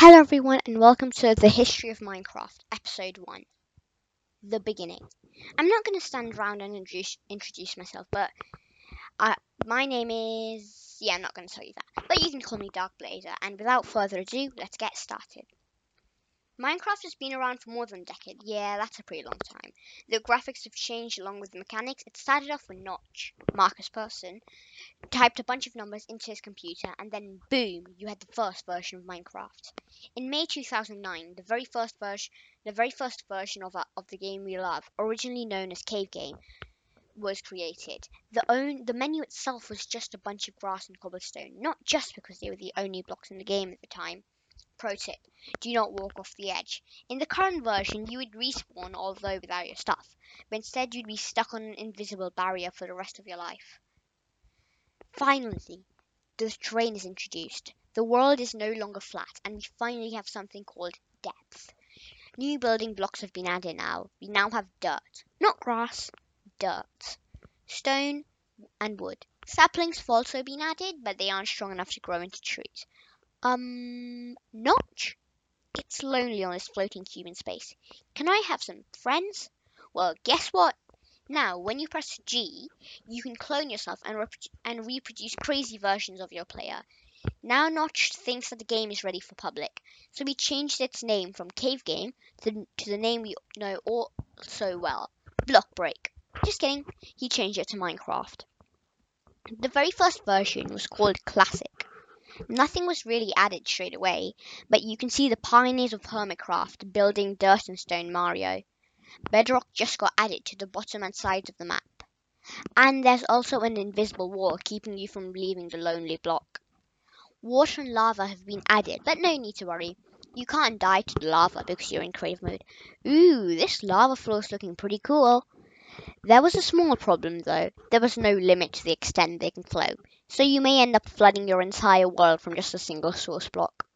Hello everyone and welcome to the History of Minecraft, Episode 1. The Beginning. I'm not going to stand around and introduce, introduce myself, but uh, my name is... Yeah, I'm not going to tell you that. But you can call me Dark Blazer, and without further ado, let's get started. Minecraft has been around for more than a decade. Yeah, that's a pretty long time. The graphics have changed along with the mechanics. It started off with Notch, Markus Persson, typed a bunch of numbers into his computer, and then boom, you had the first version of Minecraft. In May 2009, the very first version, the very first version of, of the game we love, originally known as Cave Game, was created. The own the menu itself was just a bunch of grass and cobblestone, not just because they were the only blocks in the game at the time. Pro tip, do not walk off the edge. In the current version, you would respawn, although without your stuff, but instead you'd be stuck on an invisible barrier for the rest of your life. Finally, the terrain is introduced. The world is no longer flat, and we finally have something called depth. New building blocks have been added now. We now have dirt, not grass, dirt, stone, and wood. Saplings have also been added, but they aren't strong enough to grow into trees. Um, Notch? It's lonely on this floating cube in space. Can I have some friends? Well, guess what? Now, when you press G, you can clone yourself and, rep- and reproduce crazy versions of your player. Now Notch thinks that the game is ready for public, so we changed its name from Cave Game to, to the name we know all so well, Block Break. Just kidding, he changed it to Minecraft. The very first version was called Classic. Nothing was really added straight away, but you can see the pioneers of Hermitcraft building dirt and stone Mario. Bedrock just got added to the bottom and sides of the map. And there's also an invisible wall keeping you from leaving the lonely block. Water and lava have been added, but no need to worry. You can't die to the lava because you're in creative mode. Ooh, this lava floor is looking pretty cool. There was a small problem though. There was no limit to the extent they can flow, so you may end up flooding your entire world from just a single source block.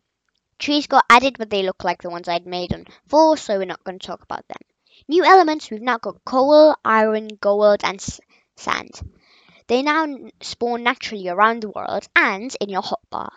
Trees got added, but they look like the ones I'd made on 4, so we're not going to talk about them. New elements, we've now got coal, iron, gold, and sand. They now spawn naturally around the world and in your hotbar.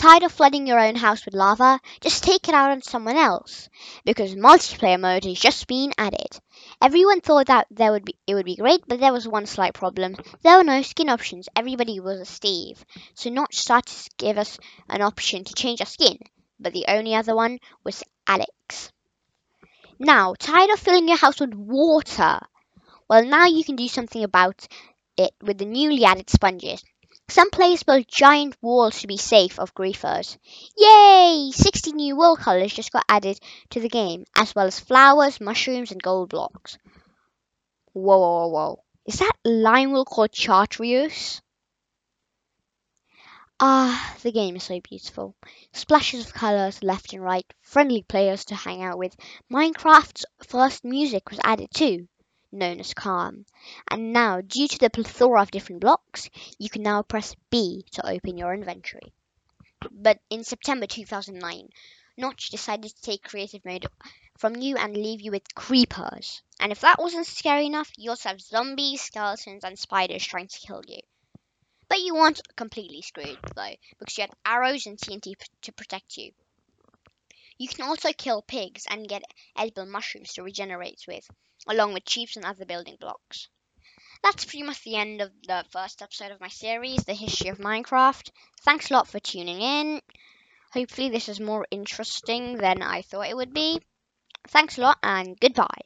Tired of flooding your own house with lava? Just take it out on someone else, because multiplayer mode has just been added. Everyone thought that there would be it would be great, but there was one slight problem. There were no skin options. Everybody was a Steve, so Notch started to give us an option to change our skin, but the only other one was Alex. Now, tired of filling your house with water? Well, now you can do something about it with the newly added sponges. Some players built giant walls to be safe of griefers. Yay! 60 new wool colors just got added to the game, as well as flowers, mushrooms, and gold blocks. Whoa, whoa, whoa. Is that lime wool called chartreuse? Ah, the game is so beautiful. Splashes of colors left and right, friendly players to hang out with. Minecraft's first music was added too known as Calm. And now, due to the plethora of different blocks, you can now press B to open your inventory. But in September 2009, Notch decided to take creative mode from you and leave you with creepers. And if that wasn't scary enough, you also have zombies, skeletons, and spiders trying to kill you. But you weren't completely screwed, though, because you had arrows and TNT to protect you. You can also kill pigs and get edible mushrooms to regenerate with, along with chiefs and other building blocks. That's pretty much the end of the first episode of my series, The History of Minecraft. Thanks a lot for tuning in. Hopefully, this is more interesting than I thought it would be. Thanks a lot, and goodbye.